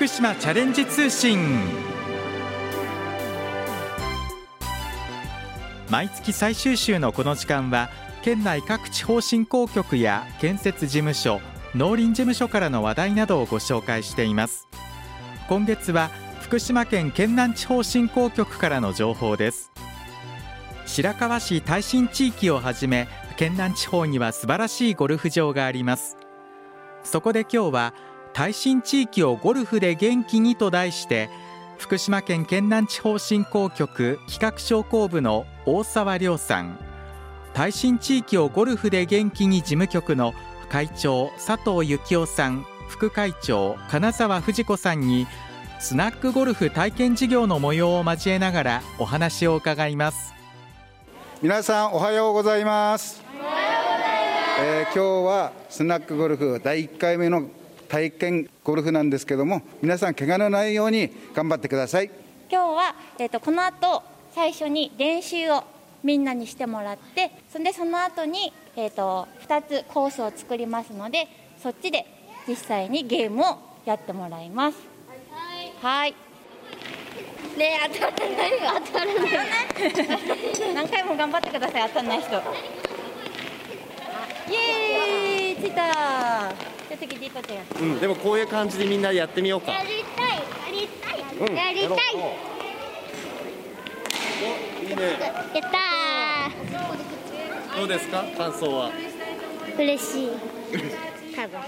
福島チャレンジ通信。毎月最終週のこの時間は県内各地方振興局や建設事務所農林事務所からの話題などをご紹介しています。今月は福島県県南地方振興局からの情報です。白河市耐震地域をはじめ県南地方には素晴らしいゴルフ場があります。そこで今日は耐震地域をゴルフで元気にと題して福島県県南地方振興局企画商工部の大沢亮さん耐震地域をゴルフで元気に事務局の会長佐藤幸夫さん副会長金沢藤子さんにスナックゴルフ体験事業の模様を交えながらお話を伺います。皆さんおはようございます。えー、今日はスナックゴルフ第1回目の体験ゴルフなんですけども皆さん怪我のないように頑張ってください。今日は、えーと、この後最初に練習をみんなにしてもらってそんでその後に、えーと、と2つコースを作りますのでそっちで実際にゲームをやってもらいます。はい。ね当たらない当たらない。何回も頑張ってください当たらない人。イエーイついたうんでもこういう感じでみんなでやってみようか。やりたいやりたい、うん、やりたい。おい。いねやったどう。ですか感想は嬉しい多分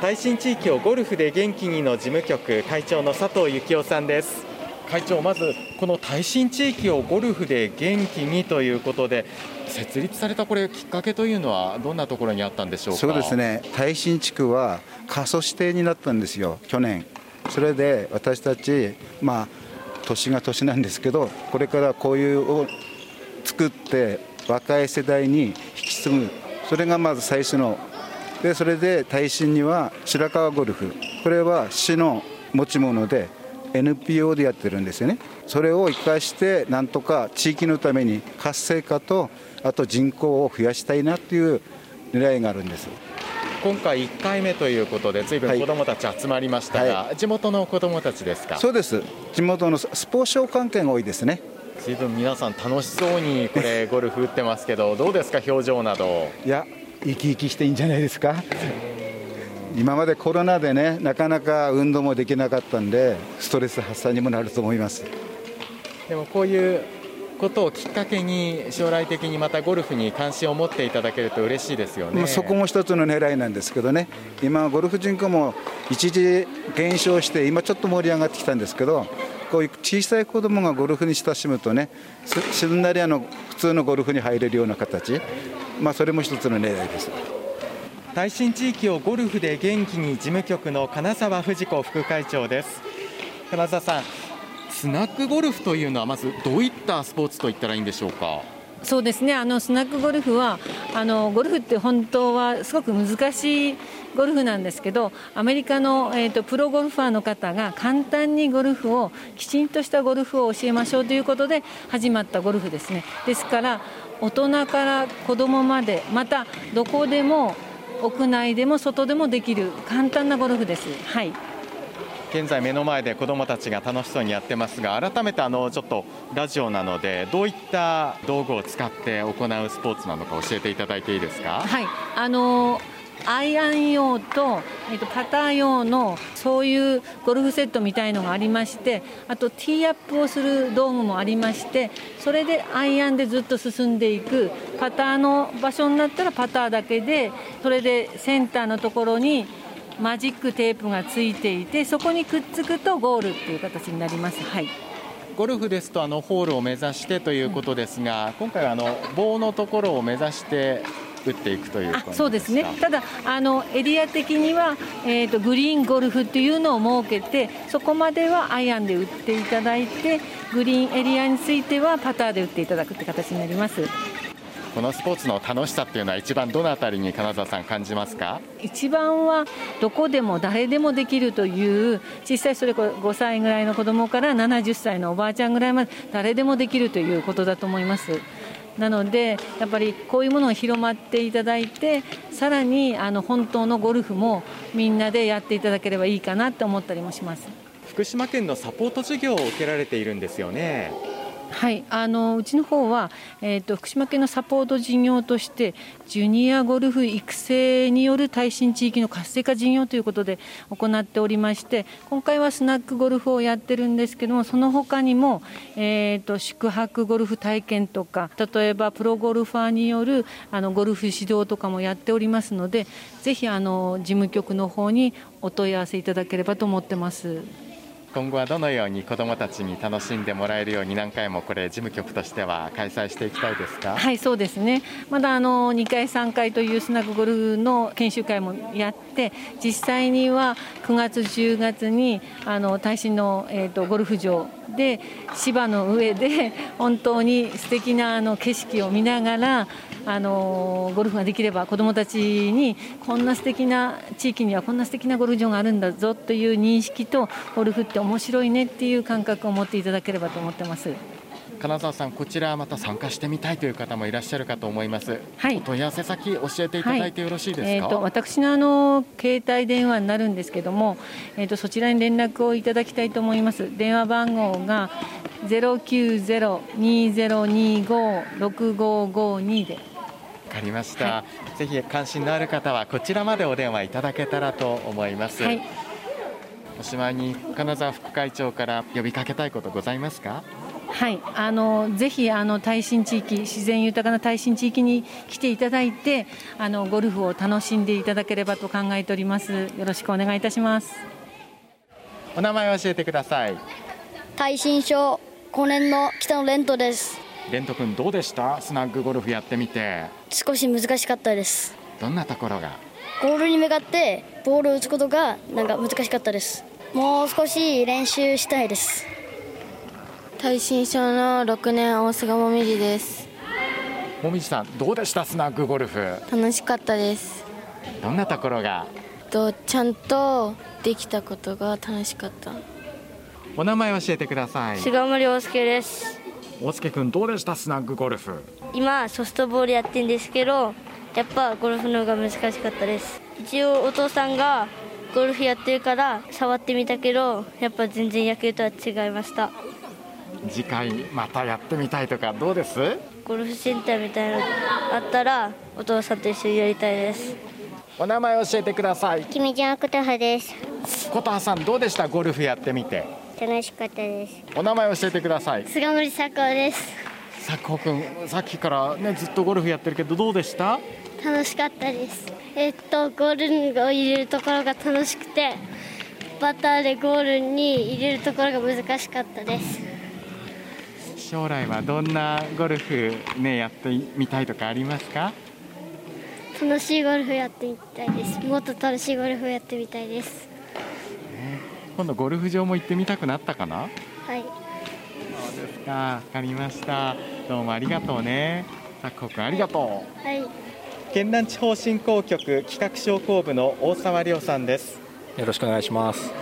耐震地域をゴルフで元気にの事務局会長の佐藤幸夫さんです会長まずこの耐震地域をゴルフで元気にということで設立されたこれきっかけというのはどんなところにあったんでしょうか？そうですね。耐震地区は過疎指定になったんですよ去年。それで私たちまあ年が年なんですけどこれからこういうを作って若い世代に引き継ぐ。それがまず最初の。でそれで耐震には白川ゴルフ。これは市の持ち物で NPO でやってるんですよね。それを生かしてなんとか地域のために活性化とあと人口を増やしたいなっていう狙いがあるんです。今回1回目ということで、ずいぶん子どもたち集まりましたが、はい、地元の子どもたちですか？そうです、地元のスポーツ商関係が多いですね。ずいぶん皆さん、楽しそうにこれ、ゴルフ打ってますけど、どうですか、表情など。いや、生き生きしていいんじゃないですか？今までコロナでね、なかなか運動もできなかったんで、ストレス発散にもなると思います。でもこういうことをきっかけに将来的にまたゴルフに関心を持っていただけると嬉しいですよねそこも一つの狙いなんですけどね今ゴルフ人口も一時減少して今ちょっと盛り上がってきたんですけどこういう小さい子供がゴルフに親しむとねすんなりあの普通のゴルフに入れるような形、まあ、それも一つの狙いです。耐震地域をゴルフで元気に事務局の金沢藤子副会長です。金沢さんスナックゴルフというのはまずどういったスポーツと言ったらいいんでしょうか？そうですね。あのスナックゴルフはあのゴルフって本当はすごく難しいゴルフなんですけどアメリカの、えーと、プロゴルファーの方が簡単にゴルフをきちんとしたゴルフを教えましょうということで始まったゴルフですね。ですから大人から子どもまでまたどこでも屋内でも外でもできる簡単なゴルフです。はい現在目の前で子どもたちが楽しそうにやってますが改めてあのちょっとラジオなのでどういった道具を使って行うスポーツなのか教えていただいていいですか？はいあのアイアン用と、えっと、パター用のそういうゴルフセットみたいのがありましてあとティーアップをする道具もありましてそれでアイアンでずっと進んでいくパターの場所になったらパターだけでそれでセンターのところにマジックテープがついていてそこにくっつくとゴールっていう形になります。はいゴルフですとあのホールを目指してということですが、今回はあの棒のところを目指して打っていくというそうですね。ただあのエリア的には、えーと、グリーンゴルフというのを設けてそこまではアイアンで打っていただいてグリーンエリアについてはパターで打っていただくって形になります。このスポーツの楽しさっていうのは一番どのあたりに金沢さん感じますか？一番はどこでも誰でもできるという小さいそれこ5歳ぐらいの子供から70歳のおばあちゃんぐらいまで誰でもできるということだと思いますなのでやっぱりこういうものを広まっていただいてさらにあの本当のゴルフもみんなでやっていただければいいかなって思ったりもします。福島県のサポート事業を受けられているんですよね。はいあのうちの方は、えーと、福島県のサポート事業としてジュニアゴルフ育成による耐震地域の活性化事業ということで行っておりまして今回はスナックゴルフをやってるんですけどもその他にも、えーと、宿泊ゴルフ体験とか例えばプロゴルファーによるあのゴルフ指導とかもやっておりますのでぜひあの事務局の方にお問い合わせいただければと思ってます。今後はどのように子どもたちに楽しんでもらえるように何回もこれ事務局としては開催していきたいですか？はいそうですね。まだあの2回3回というスナックゴルフの研修会もやって実際には9月10月にあの耐震の、えーと、ゴルフ場で芝の上で本当に素敵なあな景色を見ながらあのゴルフができれば子どもたちにこんな素敵な地域にはこんな素敵なゴルフ場があるんだぞという認識とゴルフって面白いねっていう感覚を持っていただければと思ってます。金沢さん、こちらまた参加してみたいという方もいらっしゃるかと思います。はい、お問い合わせ先教えていただいてよろしいですか？はい、えっ、ー、と私のあの携帯電話になるんですけども、えっ、ー、とそちらに連絡をいただきたいと思います。電話番号がゼロ九ゼロ二ゼロ二五六五五二で。かりました、はい、ぜひ関心のある方はこちらまでお電話いただけたらと思います、はい、おしまいに金沢副会長から呼びかけたいことございますか？はい、あのぜひあの耐震地域自然豊かな耐震地域に来ていただいてあのゴルフを楽しんでいただければと考えております。よろしくお願いいたします。お名前を教えてください。耐震症5年の北野蓮人ですレント君どうでした？スナッグゴルフやってみて。少し難しかったです。どんなところが？ゴールに向かってボールを打つことがなんか難しかったです。もう少し練習したいです。耐震症の6年大菅もみじです。もみじさんどうでした？スナッグゴルフ。楽しかったです。どんなところが？とちゃんとできたことが楽しかった。お名前教えてください。菅森大輔です大輔君どうでしたスナッグゴルフ？今ソフトボールやってるんですけどやっぱゴルフの方が難しかったです。一応お父さんがゴルフやってるから触ってみたけどやっぱ全然野球とは違いました。次回またやってみたいとかどうです？ゴルフセンターみたいなのあったらお父さんと一緒にやりたいです。お名前教えてください。君ちゃん琴葉です。琴葉さんどうでした？ゴルフやってみて楽しかったです。お名前教えてください。菅森佐子です。佐子くんさっきからねずっとゴルフやってるけどどうでした？楽しかったです。えっとゴールを入れるところが楽しくてバターでゴールに入れるところが難しかったです。将来はどんなゴルフねやってみたいとかありますか？楽しいゴルフやってみたいです。もっと楽しいゴルフやってみたいです今度ゴルフ場も行ってみたくなったかな？はい。そうですか。わかりました。どうもありがとうね。さっこくんありがとう。はい。県南地方振興局企画商工部の大沢亮さんです。よろしくお願いします。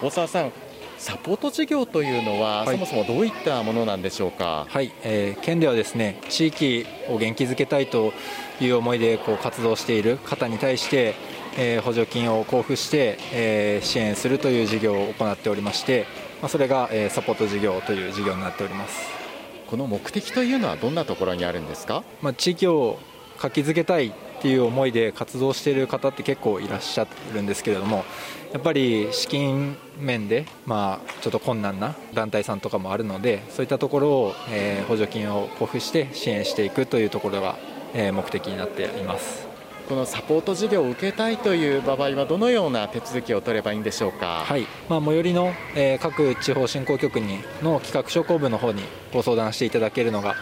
大沢さんサポート事業というのは、はい、そもそもどういったものなんでしょうか？はい、えー、県ではですね地域を元気づけたいという思いでこう活動している方に対して、えー、補助金を交付して、えー、支援するという事業を行っておりまして、まあ、それが、えー、サポート事業という事業になっておりますこの目的というのはどんなところにあるんですか、まあ、地域を活気づけたいっていう思いで活動している方って結構いらっしゃるんですけれどもやっぱり資金面で、まあ、ちょっと困難な団体さんとかもあるのでそういったところを、えー、補助金を交付して支援していくというところが、えー、目的になっています。このサポート事業を受けたいという場合はどのような手続きを取ればいいんでしょうか、はい。まあ、最寄りの、えー、各地方振興局にの企画商工部の方にご相談していただけるのが、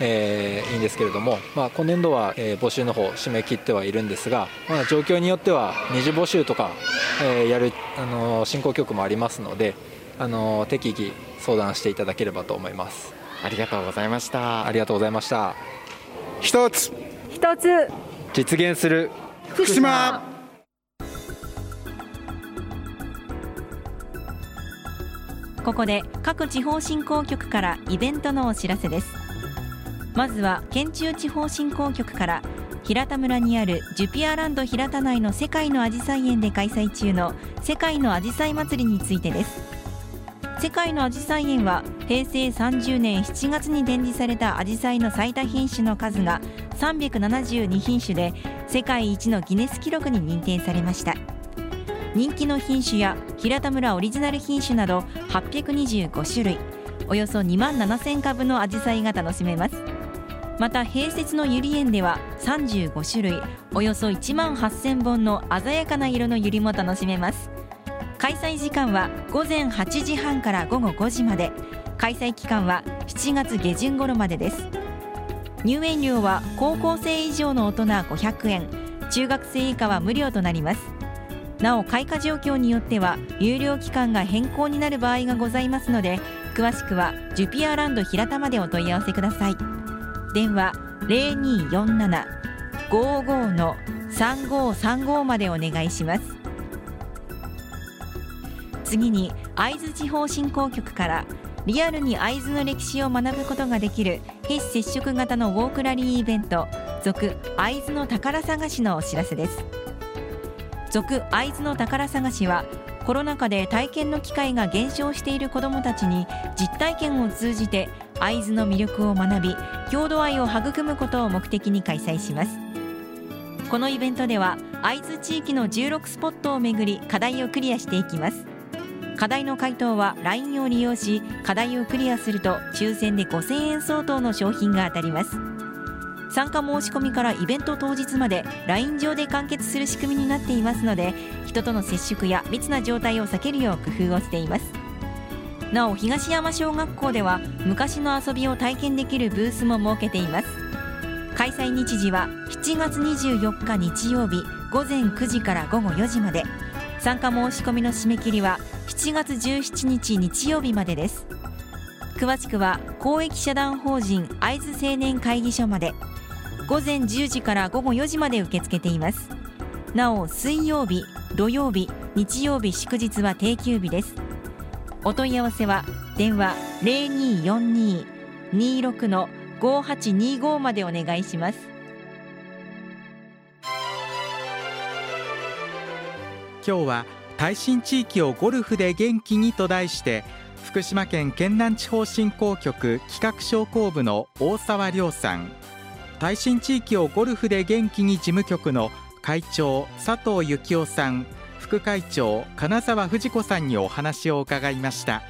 えー、いいんですけれども、まあ、今年度は、えー、募集の方締め切ってはいるんですが、まあ、状況によっては二次募集とか、えー、やる、あの振興局もありますので、あの適宜相談していただければと思います。ありがとうございました。ありがとうございました。一つ一つ実現する。福島。ここで各地方振興局からイベントのお知らせです。まずは県中地方振興局から平田村にあるジュピアランド平田内の世界のアジサイ園で開催中の世界のアジサイ祭りについてです。世界のアジサイ園は平成30年7月に展示されたアジサイの最多品種の数が372品種で世界一のギネス記録に認定されました。人気の品種や平田村オリジナル品種など825種類およそ2万7000株のアジサイが楽しめます。また併設のゆり園では35種類およそ1万8000本の鮮やかな色のゆりも楽しめます。開催時間は午前8時半から午後5時まで。開催期間は7月下旬頃までです。入園料は高校生以上の大人500円。中学生以下は無料となります。なお開花状況によっては有料期間が変更になる場合がございますので詳しくはジュピアランド平田までお問い合わせください。電話0247-55の3535までお願いします。次に会津地方振興局からリアルに会津の歴史を学ぶことができる非接触型のウォークラリーイベント続会津の宝探しのお知らせです。続会津の宝探しはコロナ禍で体験の機会が減少している子どもたちに実体験を通じて会津の魅力を学び郷土愛を育むことを目的に開催します。このイベントでは会津地域の16スポットをめぐり課題をクリアしていきます。課題の回答は LINE を利用し課題をクリアすると抽選で5000円相当の商品が当たります。参加申し込みからイベント当日まで LINE 上で完結する仕組みになっていますので人との接触や密な状態を避けるよう工夫をしています。なお東山小学校では昔の遊びを体験できるブースも設けています。開催日時は7月24日日曜日午前9時から午後4時まで。参加申し込みの締め切りは7月17日日曜日までです。詳しくは公益社団法人会津青年会議所まで午前10時から午後4時まで受け付けています。なお水曜日土曜日日曜日祝日は定休日です。お問い合わせは電話0242-26-5825までお願いします。今日は耐震地域をゴルフで元気にと題して福島県県南地方振興局企画商工部の大沢亮さん。耐震地域をゴルフで元気に事務局の会長佐藤幸夫さん。副会長金沢藤子さんにお話を伺いました。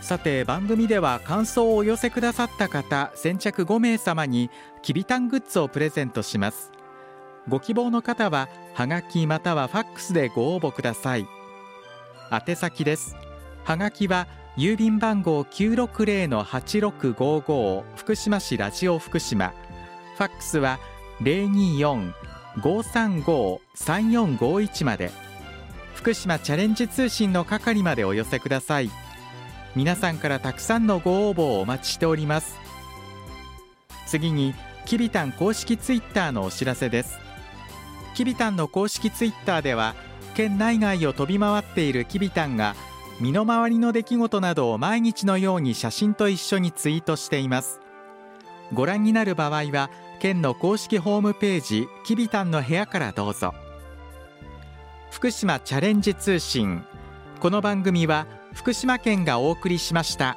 さて番組では感想をお寄せくださった方先着5名様にきびたんグッズをプレゼントします。ご希望の方ははがきまたはファックスでご応募ください。宛先です。はがきは郵便番号960-8655福島市ラジオ福島。ファックスは024-535-3451まで。福島チャレンジ通信の係までお寄せください。皆さんからたくさんのご応募をお待ちしております。次にきびたん公式ツイッターのお知らせです。きびたんの公式ツイッターでは県内外を飛び回っているきびたんが身の回りの出来事などを毎日のように写真と一緒にツイートしています。ご覧になる場合は県の公式ホームページきびたんの部屋からどうぞ。福島チャレンジ通信。この番組は福島県がお送りしました。